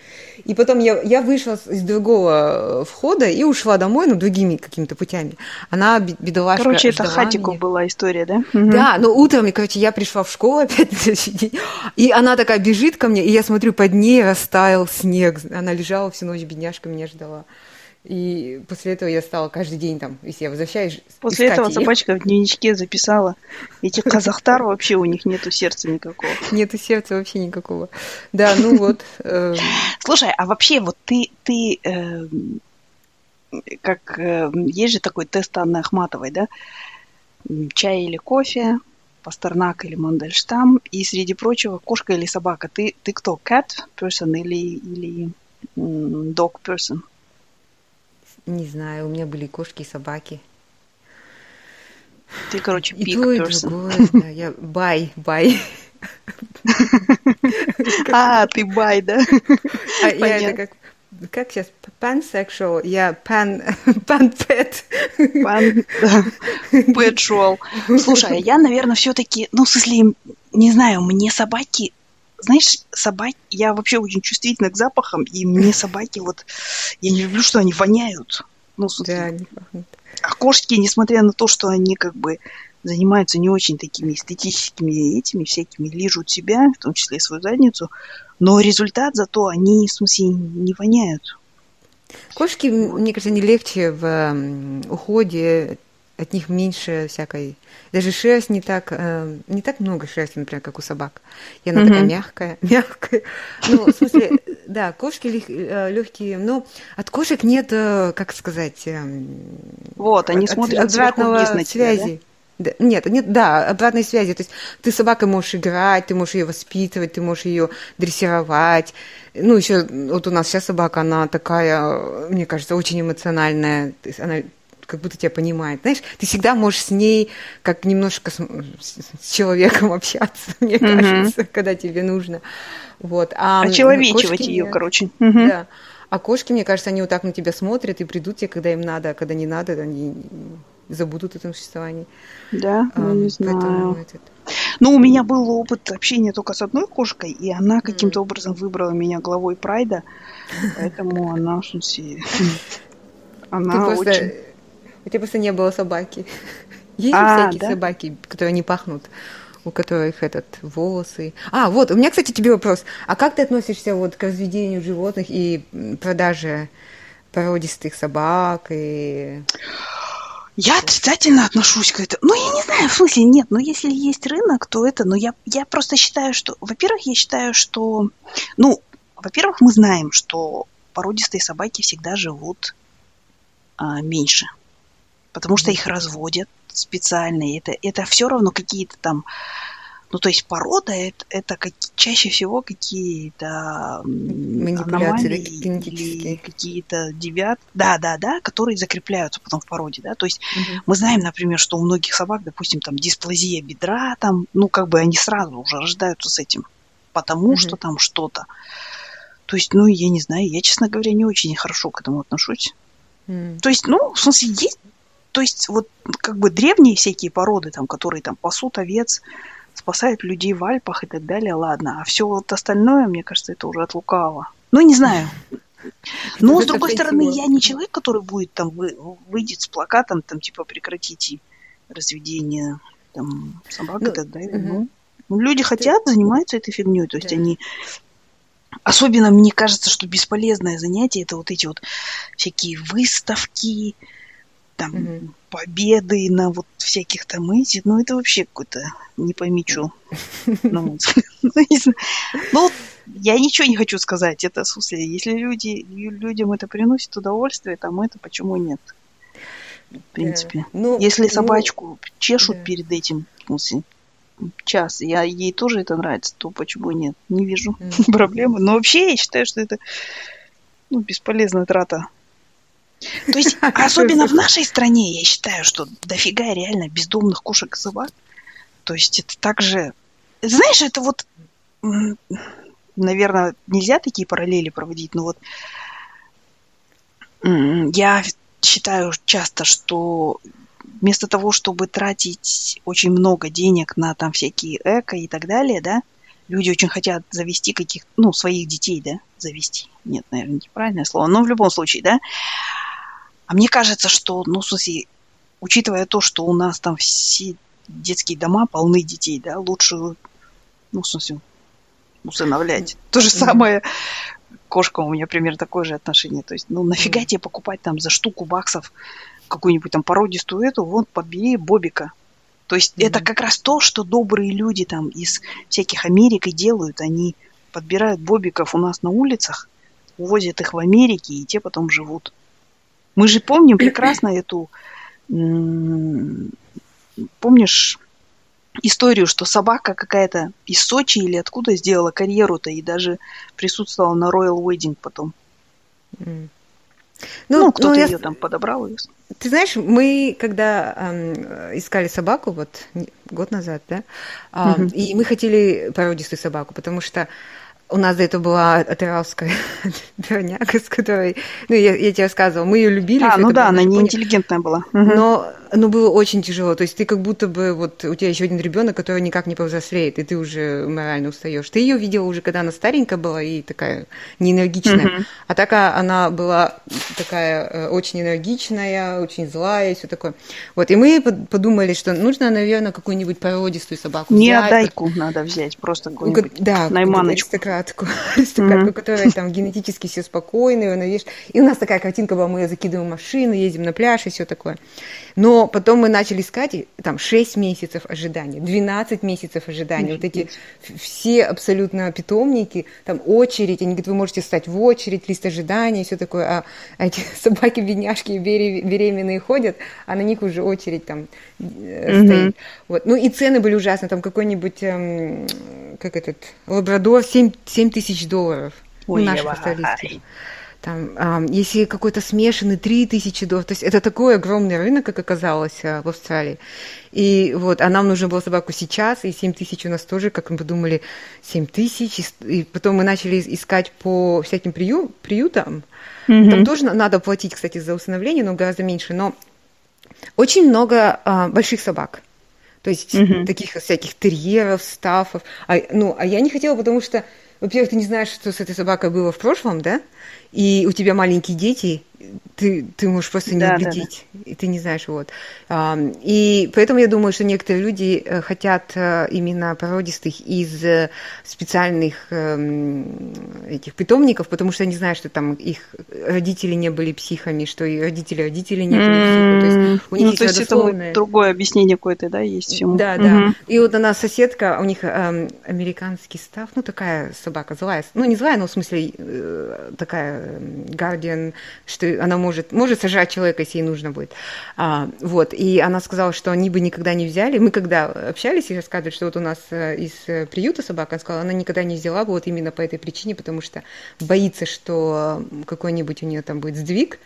И потом я, я вышла из другого входа и ушла домой, ну, другими какими-то путями. Она, бедолашка, Короче, это Хатику меня. была история, да? Да, но утром, короче, я пришла в школу опять на следующий день, и она такая бежит ко мне, и я смотрю, под ней растаял снег. Она лежала всю ночь, бедняжка меня ждала. И после этого я стала каждый день там, если я возвращаюсь. После этого ее. собачка в дневничке записала. Эти казахтар вообще у них нету сердца никакого. Нету сердца вообще никакого. Да, ну вот. Эм. Слушай, а вообще вот ты, ты эм, как э, есть же такой тест Анны Ахматовой, да? Чай или кофе, Пастернак или Мандельштам, и среди прочего кошка или собака. Ты, ты кто, cat person или, или dog person? Не знаю, у меня были кошки и собаки. Ты, короче, пик И то, и другое, да. Я bi, bi. А, ты bi, да? А я это как как сейчас, pansexual, я pan, pan-pet. Pan, да, pet Слушай, а я, наверное, все-таки, ну, в смысле, не знаю, мне собаки знаешь, собаки, я вообще очень чувствительна к запахам, и мне собаки вот, я не люблю, что они воняют. Ну, да, они пахнут. А кошки, несмотря на то, что они как бы занимаются не очень такими эстетическими этими всякими, лижут себя, в том числе и свою задницу, но результат зато они, в смысле, не воняют. Кошки, мне кажется, не легче в уходе, от них меньше всякой даже шерсть не так, э, не так много шерсти, например, как у собак. И она mm-hmm. такая мягкая, мягкая. Ну, в смысле, да, кошки э, легкие, но от кошек нет, э, как сказать... Э, вот, они от, смотрят обратного вниз на тебя, связи. Да? Да, нет, нет, да, обратной связи. То есть ты с собакой можешь играть, ты можешь ее воспитывать, ты можешь ее дрессировать. Ну, еще вот у нас сейчас собака, она такая, мне кажется, очень эмоциональная. То есть она как будто тебя понимает. Знаешь, ты всегда можешь с ней как немножко с, с человеком общаться, мне mm-hmm. кажется, когда тебе нужно. Вот. А, Очеловечивать ее, короче. Mm-hmm. Да. А кошки, мне кажется, они вот так на тебя смотрят и придут тебе, когда им надо, а когда не надо, они забудут о этом существовании. Да, а, ну, не знаю. Этот... Ну, у меня был опыт общения только с одной кошкой, и она каким-то mm. образом выбрала меня главой прайда, поэтому она, она очень... У тебя просто не было собаки. Есть а, всякие да? собаки, которые не пахнут, у которых этот волосы. А, вот, у меня, кстати, тебе вопрос. А как ты относишься вот к разведению животных и продаже породистых собак и... Я отрицательно отношусь к этому. Ну, я не знаю, в смысле, нет. Но если есть рынок, то это... Но я, я просто считаю, что... Во-первых, я считаю, что... Ну, во-первых, мы знаем, что породистые собаки всегда живут а, меньше потому что их разводят специально. И это, это все равно какие-то там ну, то есть порода это, это как, чаще всего какие-то манипуляции генетические. какие-то девят, да, да, да, которые закрепляются потом в породе, да. То есть угу. мы знаем, например, что у многих собак, допустим, там дисплазия бедра, там, ну, как бы они сразу уже рождаются с этим, потому угу. что там что-то. То есть, ну, я не знаю, я, честно говоря, не очень хорошо к этому отношусь. Mm. То есть, ну, в смысле, есть то есть вот как бы древние всякие породы, там, которые там пасут овец, спасают людей в Альпах и так далее, ладно. А все вот остальное, мне кажется, это уже от лукавого. Ну, не знаю. Но, с другой стороны, я не человек, который будет там, вы, выйдет с плакатом, там, типа, прекратите разведение там, собак ну, и так далее. Ну, люди хотят, занимаются этой фигней, то есть они Особенно мне кажется, что бесполезное занятие это вот эти вот всякие выставки, там mm победы на вот всяких там эти, ну это вообще какой-то не пойми что. Ну, ну, я ничего не хочу сказать. Это, в смысле, если люди, людям это приносит удовольствие, там это почему нет? В принципе. Ну, если ну, собачку чешут перед этим, в смысле, час, я ей тоже это нравится, то почему нет? Не вижу mm-hmm. проблемы. Но вообще я считаю, что это ну, бесполезная трата. То есть, особенно в нашей стране, я считаю, что дофига реально бездомных кошек и собак. То есть это также... Знаешь, это вот... Наверное, нельзя такие параллели проводить, но вот я считаю часто, что вместо того, чтобы тратить очень много денег на там всякие эко и так далее, да, люди очень хотят завести каких, ну, своих детей, да, завести. Нет, наверное, неправильное слово, но в любом случае, да. А мне кажется, что, ну, в смысле, учитывая то, что у нас там все детские дома полны детей, да, лучше, ну, в смысле, усыновлять. То же самое кошка у меня примерно такое же отношение. То есть, ну, нафига тебе покупать там за штуку баксов какую-нибудь там породистую эту, вот подбери Бобика. То есть mm-hmm. это как раз то, что добрые люди там из всяких Америк и делают. Они подбирают бобиков у нас на улицах, увозят их в Америке, и те потом живут. Мы же помним прекрасно эту... Помнишь историю, что собака какая-то из Сочи или откуда сделала карьеру-то и даже присутствовала на Royal Wedding потом. Mm. Ну, ну кто-то ну, ее я... там подобрал. Ее. Ты знаешь, мы когда эм, искали собаку, вот год назад, да, э, угу. и мы хотели породистую собаку, потому что у нас до этого была атыралская дворняга, с которой, ну, я, я тебе рассказывала, мы ее любили. А, ну да, она неинтеллигентная была. Но, но было очень тяжело. То есть ты как будто бы, вот у тебя еще один ребенок, который никак не повзрослеет, и ты уже морально устаешь. Ты ее видела уже, когда она старенькая была и такая неэнергичная. Угу. А так она была такая э, очень энергичная, очень злая и все такое. Вот, и мы подумали, что нужно, наверное, какую-нибудь породистую собаку Не взять. отдайку надо взять, просто какую-нибудь да, найманочку аристократку, аристократку, mm-hmm. которая там генетически все спокойная, она, видишь, и у нас такая картинка была, мы ее закидываем в машину, ездим на пляж и все такое. Но потом мы начали искать, и, там, 6 месяцев ожидания, 12 месяцев ожидания, вот эти все абсолютно питомники, там, очередь, они говорят, вы можете стать в очередь, лист ожидания и все такое, а, эти собаки-бедняжки беременные ходят, а на них уже очередь там mm-hmm. стоит. Вот. Ну и цены были ужасные, там какой-нибудь, эм, как этот, лабрадор, 7, 7 тысяч долларов. Ой, у наших специалистов. Там, если какой-то смешанный, 3 тысячи долларов. То есть это такой огромный рынок, как оказалось а, в Австралии. И вот, а нам нужно было собаку сейчас, и 7 тысяч у нас тоже, как мы подумали, 7 тысяч. И потом мы начали искать по всяким прию, приютам. Mm-hmm. Там тоже надо платить, кстати, за усыновление, но гораздо меньше. Но очень много а, больших собак. То есть mm-hmm. таких всяких терьеров, стафов. А, ну, а я не хотела, потому что, во-первых, ты не знаешь, что с этой собакой было в прошлом, да? И у тебя маленькие дети, ты, ты можешь просто не да, углядеть, да, да. и ты не знаешь, вот. И поэтому я думаю, что некоторые люди э, хотят э, именно породистых из э, специальных эм, этих питомников, потому что они знают, что там их родители не были психами, что и родители родители не были психами. То есть у них ну, есть то есть это другое объяснение какое-то, да, есть всему. Да, да. И вот она соседка, у них эм, американский став, ну такая собака злая, ну не злая, но в смысле такая гардиан, эм, что она может, может сажать человека, если ей нужно будет. А, вот, и она сказала, что они бы никогда не взяли. Мы когда общались и рассказывали, что вот у нас э, из э, приюта собака, она сказала, она никогда не взяла бы вот именно по этой причине, потому что боится, что какой-нибудь у нее там будет сдвиг,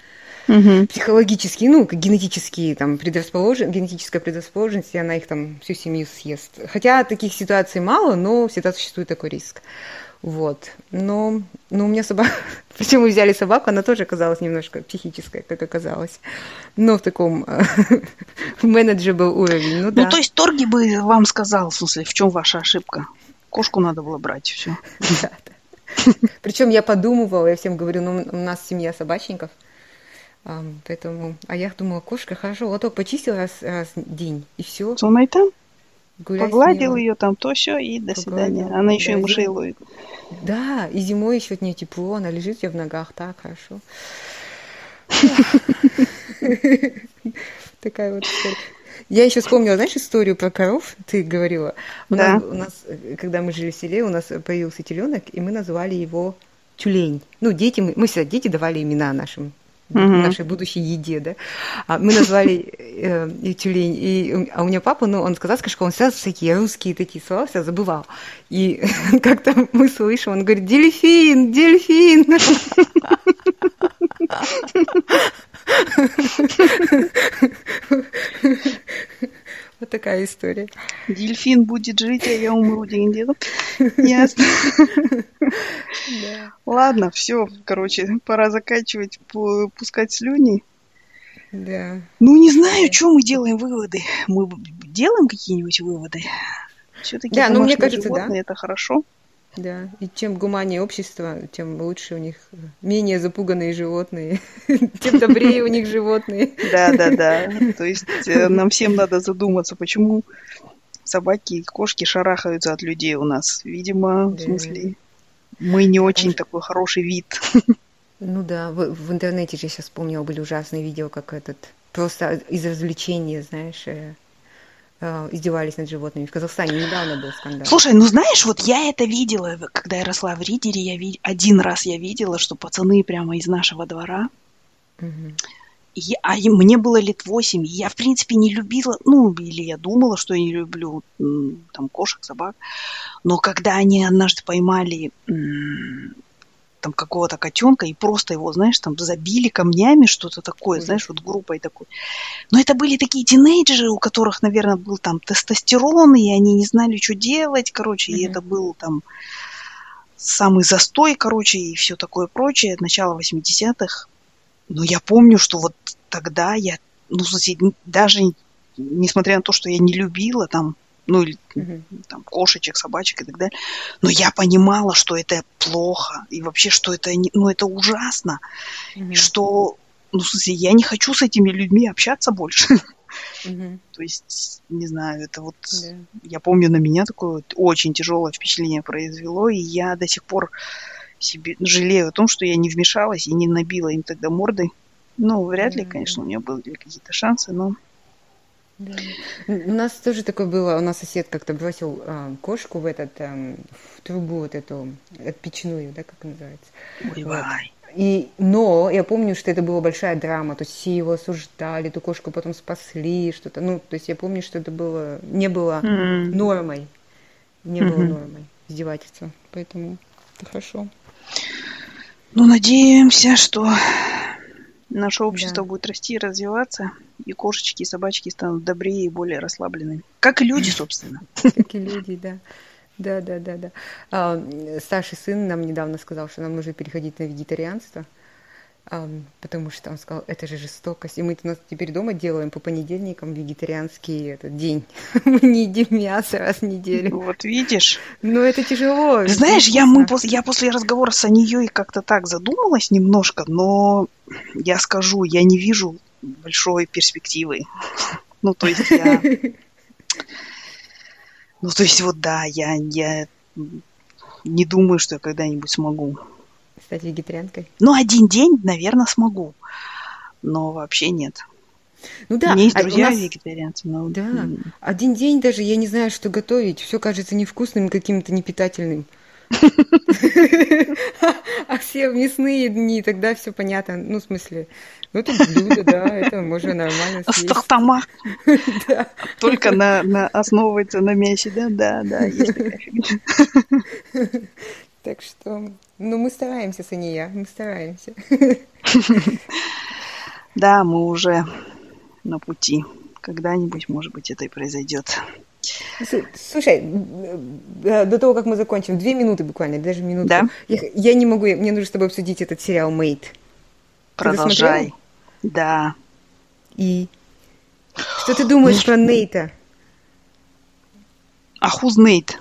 угу. психологический, ну, генетические там предрасположен, генетическая предрасположенность, и она их там всю семью съест. Хотя таких ситуаций мало, но всегда существует такой риск. Вот. Но, но у меня собака... Причем мы взяли собаку, она тоже оказалась немножко психическая, как оказалось. Но в таком менеджебл уровень. Ну, ну да. то есть Торги бы вам сказал, в смысле, в чем ваша ошибка? Кошку надо было брать, все. Да, да. Причем я подумывала, я всем говорю, ну, у нас семья собачников, поэтому, а я думала, кошка хорошо, лоток почистил раз, раз день, и все. Что она и там? Гулять Погладил ее там, то все, и до Погладил. свидания. Она еще да, и мышей ловит. Да, и зимой еще от нее тепло, она лежит у тебя в ногах, так хорошо. Такая вот история. Я еще вспомнила, знаешь, историю про коров, ты говорила. У, да. нас, у нас, когда мы жили в селе, у нас появился теленок, и мы назвали его тюлень. Ну, дети, мы, мы всегда дети давали имена нашим угу. нашей будущей еде, да. А мы назвали э, и тюлень, и, а у меня папа, ну, он сказал, что он всегда всякие русские такие слова всегда забывал. И как-то мы слышим, он говорит, дельфин, дельфин. Вот такая история. Дельфин будет жить, а я умру деньги. Ясно. Ладно, все, короче, пора заканчивать, пускать слюни. Да. Ну, не знаю, что мы делаем выводы. Мы делаем какие-нибудь выводы? Все-таки да, ну, мне кажется, да. это хорошо. Да, и чем гуманнее общество, тем лучше у них менее запуганные животные, тем добрее у них животные. Да, да, да. То есть э, нам всем надо задуматься, почему собаки и кошки шарахаются от людей у нас. Видимо, в смысле, мы не очень такой хороший вид. Ну да, в, в интернете же сейчас вспомнила, были ужасные видео, как этот, просто из развлечения, знаешь, Э, издевались над животными. В Казахстане недавно был скандал. Слушай, ну знаешь, вот я это видела, когда я росла в Ридере, я вид... один раз я видела, что пацаны прямо из нашего двора, угу. и, а мне было лет восемь, я, в принципе, не любила, ну, или я думала, что я не люблю там кошек, собак, но когда они однажды поймали там какого-то котенка и просто его, знаешь, там забили камнями, что-то такое, mm-hmm. знаешь, вот группой такой. Но это были такие тинейджеры, у которых, наверное, был там тестостерон, и они не знали, что делать, короче, mm-hmm. и это был там самый застой, короче, и все такое прочее, начало 80-х. Но я помню, что вот тогда я, ну, даже несмотря на то, что я не любила там ну или mm-hmm. там кошечек, собачек и так далее. Но я понимала, что это плохо и вообще, что это, ну это ужасно, mm-hmm. что, ну в смысле, я не хочу с этими людьми общаться больше. Mm-hmm. То есть, не знаю, это вот, yeah. я помню, на меня такое очень тяжелое впечатление произвело, и я до сих пор себе жалею о том, что я не вмешалась и не набила им тогда морды. Ну, вряд ли, конечно, у меня были какие-то шансы, но да. У нас тоже такое было, у нас сосед как-то бросил а, кошку в этот, а, в трубу вот эту, печную, да, как называется. Ой, вот. И, но я помню, что это была большая драма, то есть все его осуждали, эту кошку потом спасли, что-то, ну, то есть я помню, что это было, не было mm-hmm. нормой, не mm-hmm. было нормой издевательства, поэтому это хорошо. Ну, надеемся, что Наше общество да. будет расти и развиваться, и кошечки и собачки станут добрее и более расслабленными. Как и люди, собственно. Как и люди, да. Да, да, да, да. А, старший сын нам недавно сказал, что нам нужно переходить на вегетарианство потому что он сказал, это же жестокость. И мы у нас теперь дома делаем по понедельникам вегетарианский этот день. мы не едим мясо раз в неделю. Вот видишь. Но это тяжело. Знаешь, я, мы, после, я после разговора с Анией как-то так задумалась немножко, но я скажу, я не вижу большой перспективы. ну, то есть я... Ну, то есть вот да, я, я не думаю, что я когда-нибудь смогу стать вегетарианкой? Ну, один день, наверное, смогу. Но вообще нет. Ну да, У меня есть а друзья нас... вегетарианцы, но... Да, один день даже я не знаю, что готовить. Все кажется невкусным, каким-то непитательным. А все мясные дни, тогда все понятно. Ну, в смысле, ну, это блюдо, да, это можно нормально съесть. Стахтама. Только на, на, основывается на мясе, да, да, да, есть такая фигня. Так что, ну, мы стараемся, Сания, мы стараемся. Да, мы уже на пути. Когда-нибудь, может быть, это и произойдет. Слушай, э, до того, как мы закончим, две минуты буквально, даже минуту. Да? Я, я не могу, мне нужно с тобой обсудить этот сериал «Мейт». Продолжай. Да. И? Что ты думаешь про Нейта? А who's Нейт?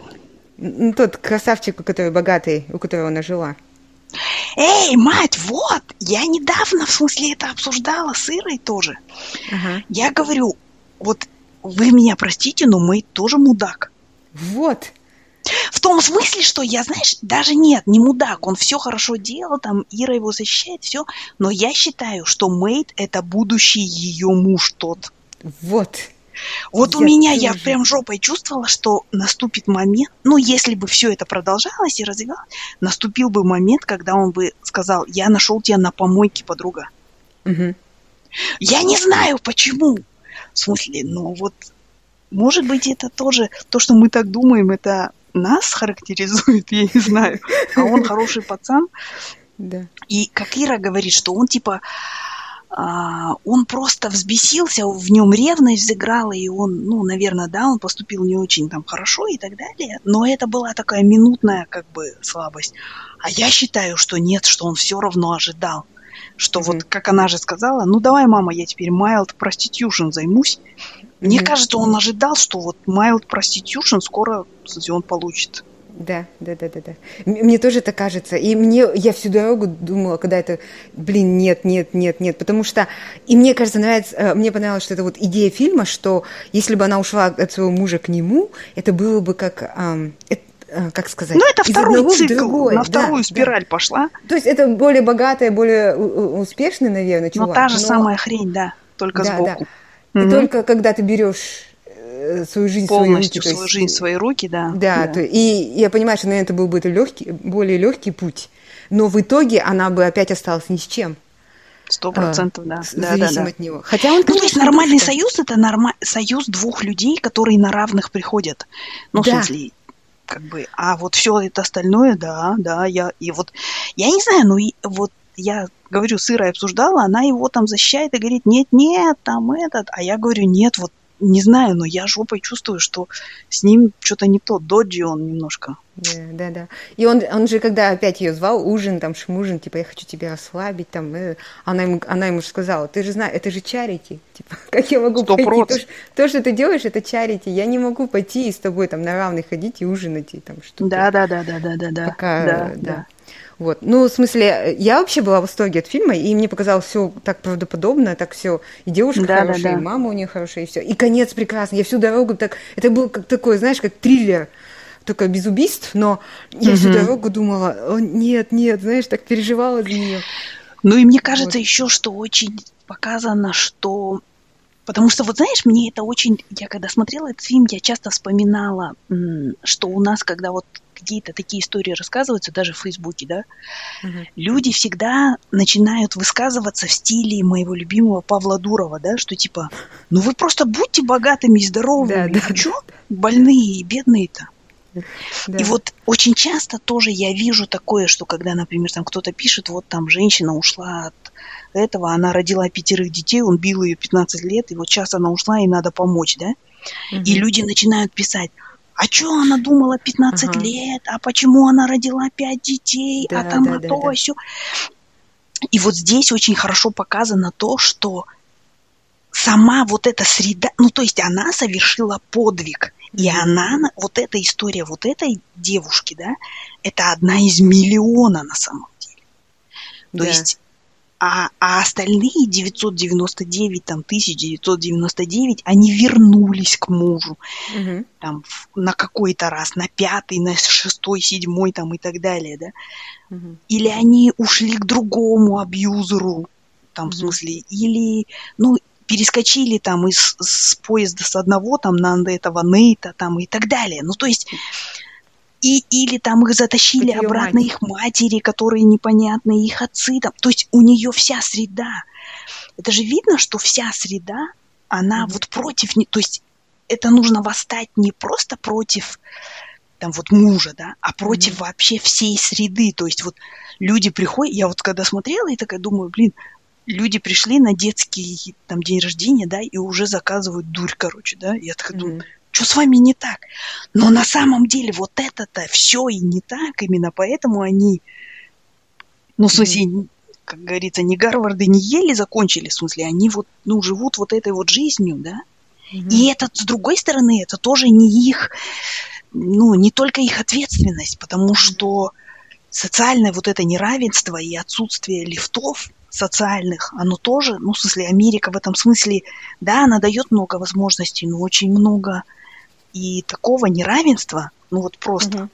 Тот красавчик, у которого богатый, у которого она жила. Эй, мать, вот! Я недавно, в смысле, это обсуждала с Ирой тоже. Ага. Я говорю, вот вы меня простите, но Мэй тоже мудак. Вот. В том смысле, что я, знаешь, даже нет, не мудак, он все хорошо делал, там Ира его защищает, все, но я считаю, что Мэйд это будущий ее муж тот. Вот. Вот я у меня тоже. я прям жопой чувствовала, что наступит момент, ну, если бы все это продолжалось и развивалось, наступил бы момент, когда он бы сказал, я нашел тебя на помойке, подруга. Угу. Я не знаю, почему. В смысле, ну вот, может быть, это тоже, то, что мы так думаем, это нас характеризует, я не знаю. А он хороший пацан. Да. И как Ира говорит, что он типа он просто взбесился, в нем ревность взыграла, и он, ну, наверное, да, он поступил не очень там хорошо и так далее, но это была такая минутная как бы слабость. А я считаю, что нет, что он все равно ожидал, что mm-hmm. вот, как она же сказала, ну давай, мама, я теперь mild prostitution займусь. Мне mm-hmm. кажется, он ожидал, что вот mild prostitution скоро, кстати, он получит. Да, да, да, да, да. Мне тоже это кажется. И мне, я всю дорогу думала, когда это, блин, нет, нет, нет, нет, потому что, и мне кажется, нравится, э, мне понравилось, что это вот идея фильма, что если бы она ушла от своего мужа к нему, это было бы как, эм, это, как сказать? Ну, это второй цикл, другой. на вторую да, спираль да. пошла. То есть это более богатая, более успешный, наверное, чувак. Но та же но... самая хрень, да, только да, сбоку. Да. И угу. только когда ты берешь Э, свою жизнь полностью свои руки, свою есть, жизнь в свои руки, да. Да, да. То, и я понимаю, что, наверное, это был бы это легкий, более легкий путь, но в итоге она бы опять осталась ни с чем. Сто процентов, да. да. Зависим да, да. от него. Хотя он, ну, то есть нормальный союз это норма... союз двух людей, которые на равных приходят. Ну, да. в смысле, как бы, а вот все это остальное, да, да, я, и вот, я не знаю, ну, и вот я говорю, с Ирой обсуждала, она его там защищает и говорит, нет, нет, там этот, а я говорю, нет, вот не знаю, но я жопой чувствую, что с ним что-то не то, доджи он немножко. Да, да, да. И он, он же, когда опять ее звал, ужин, там, шмужин, типа, я хочу тебя ослабить, там, э, она, ему, она ему же сказала, ты же знаешь, это же чарити, типа, как я могу 100%. пойти? То, то, что ты делаешь, это чарити, я не могу пойти и с тобой там на равных ходить и ужинать, и там что-то. Да, да, да, да, да, да, да. Пока, да, да. да. Вот. Ну, в смысле, я вообще была в восторге от фильма, и мне показалось все так правдоподобно, так все. И девушка да, хорошая, да, да. и мама у нее хорошая, и все. И конец прекрасный. Я всю дорогу так... Это был как такой, знаешь, как триллер только без убийств, но я всю дорогу думала, О, нет, нет, знаешь, так переживала за нее. Ну и мне кажется вот. еще, что очень показано, что Потому что, вот знаешь, мне это очень... Я когда смотрела этот фильм, я часто вспоминала, что у нас, когда вот какие-то такие истории рассказываются, даже в Фейсбуке, да, угу. люди всегда начинают высказываться в стиле моего любимого Павла Дурова, да, что типа, ну вы просто будьте богатыми и здоровыми, да, да, что да. больные и бедные-то? Да. И вот очень часто тоже я вижу такое, что когда, например, там кто-то пишет, вот там женщина ушла от этого, она родила пятерых детей, он бил ее 15 лет, и вот сейчас она ушла, и надо помочь, да? Угу. И люди начинают писать, а что она думала 15 ага. лет, а почему она родила 5 детей, да, а там да, а то, да, все. И вот здесь очень хорошо показано то, что сама вот эта среда, ну то есть она совершила подвиг, и она, вот эта история вот этой девушки, да, это одна из миллиона на самом деле. То да. есть а, а остальные 999, там, 1999, они вернулись к мужу. Угу. Там, на какой-то раз, на пятый, на шестой, седьмой, там, и так далее, да. Угу. Или они ушли к другому абьюзеру, там, угу. в смысле, или, ну, перескочили там из с поезда с одного там на этого Нейта там и так далее. Ну, то есть и, или там их затащили Под обратно их матери, которые непонятные, их отцы там. То есть у нее вся среда. Это же видно, что вся среда, она mm-hmm. вот против... То есть это нужно восстать не просто против там вот мужа, да, а против mm-hmm. вообще всей среды. То есть вот люди приходят, я вот когда смотрела и такая думаю, блин, люди пришли на детский там день рождения, да, и уже заказывают дурь, короче, да. Я такая mm-hmm. думаю, что с вами не так? Но на самом деле вот это-то все и не так, именно поэтому они, ну, в смысле, mm-hmm. как говорится, не Гарварды не ели закончили, в смысле, они вот, ну, живут вот этой вот жизнью, да? Mm-hmm. И это, с другой стороны, это тоже не их, ну, не только их ответственность, потому что социальное вот это неравенство и отсутствие лифтов социальных, оно тоже, ну, в смысле, Америка в этом смысле, да, она дает много возможностей, но очень много и такого неравенства, ну, вот просто.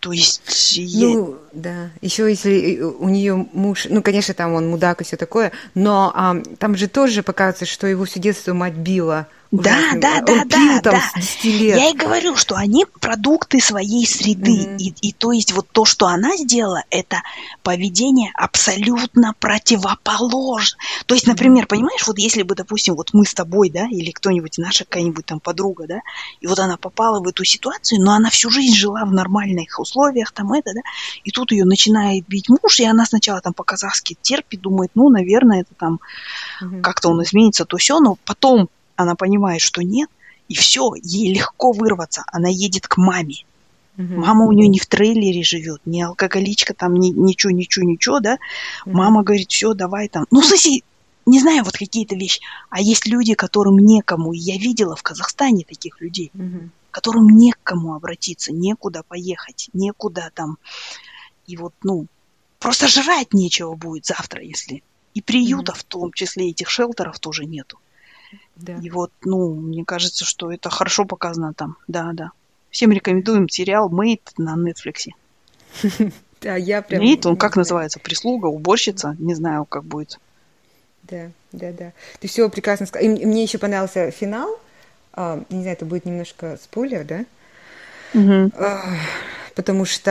То есть... Ну, да. Еще если у нее муж, ну, конечно, там он мудак и все такое, но а, там же тоже показывается, что его все детство мать била да, да, да, Он да, да. Я и говорю, что они продукты своей среды. Mm-hmm. И, и то есть вот то, что она сделала, это поведение абсолютно противоположное. То есть, например, понимаешь, вот если бы, допустим, вот мы с тобой, да, или кто-нибудь, наша какая-нибудь там подруга, да, и вот она попала в эту ситуацию, но она всю жизнь жила в нормальных условиях, там это, да, и тут ее начинает бить муж, и она сначала там по-казахски терпит, думает, ну, наверное, это там mm-hmm. как-то он изменится, то все, но потом она понимает, что нет, и все, ей легко вырваться. Она едет к маме. Угу. Мама у нее не в трейлере живет, не алкоголичка, там ни, ничего, ничего, ничего, да. Угу. Мама говорит, все, давай там. Ну, слушай, не знаю, вот какие-то вещи. А есть люди, которым некому. И я видела в Казахстане таких людей, угу. которым некому обратиться, некуда поехать, некуда там. И вот, ну, просто жрать нечего будет завтра, если. И приютов, mm в том числе этих шелтеров, тоже нету. Да. И вот, ну, мне кажется, что это хорошо показано там. Да, да. Всем рекомендуем сериал «Мейт» на Netflix. Да, я прям... Мейт, он как называется? Прислуга, уборщица? Не знаю, как будет. Да, да, да. Ты все прекрасно сказал. И мне еще понравился финал. А, не знаю, это будет немножко спойлер, да? Угу. Потому что,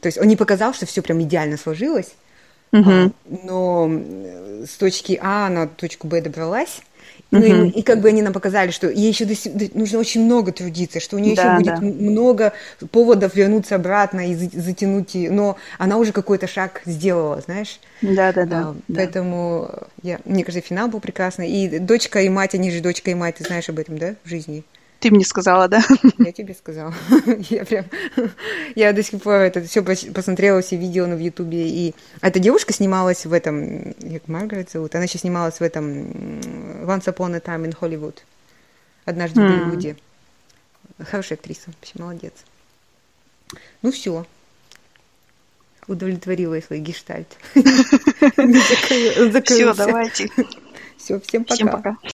то есть он не показал, что все прям идеально сложилось, угу. но с точки А на точку Б добралась, ну, угу. и, и как бы они нам показали, что ей еще до, нужно очень много трудиться, что у нее да, еще будет да. много поводов вернуться обратно и затянуть, но она уже какой-то шаг сделала, знаешь? Да, да, да. А, да. Поэтому я, мне кажется, финал был прекрасный. И дочка и мать, они же дочка и мать, ты знаешь об этом, да, в жизни? Ты мне сказала, да? Я тебе сказала. Я прям... Я до сих пор это все посмотрела все видео на в Ютубе. И эта девушка снималась в этом... Как Маргарет зовут? Она еще снималась в этом Once Upon a Time in Hollywood. Однажды в Голливуде. Хорошая актриса. Вообще молодец. Ну все. Удовлетворила свой гештальт. Все, давайте. Все, всем пока. Всем пока.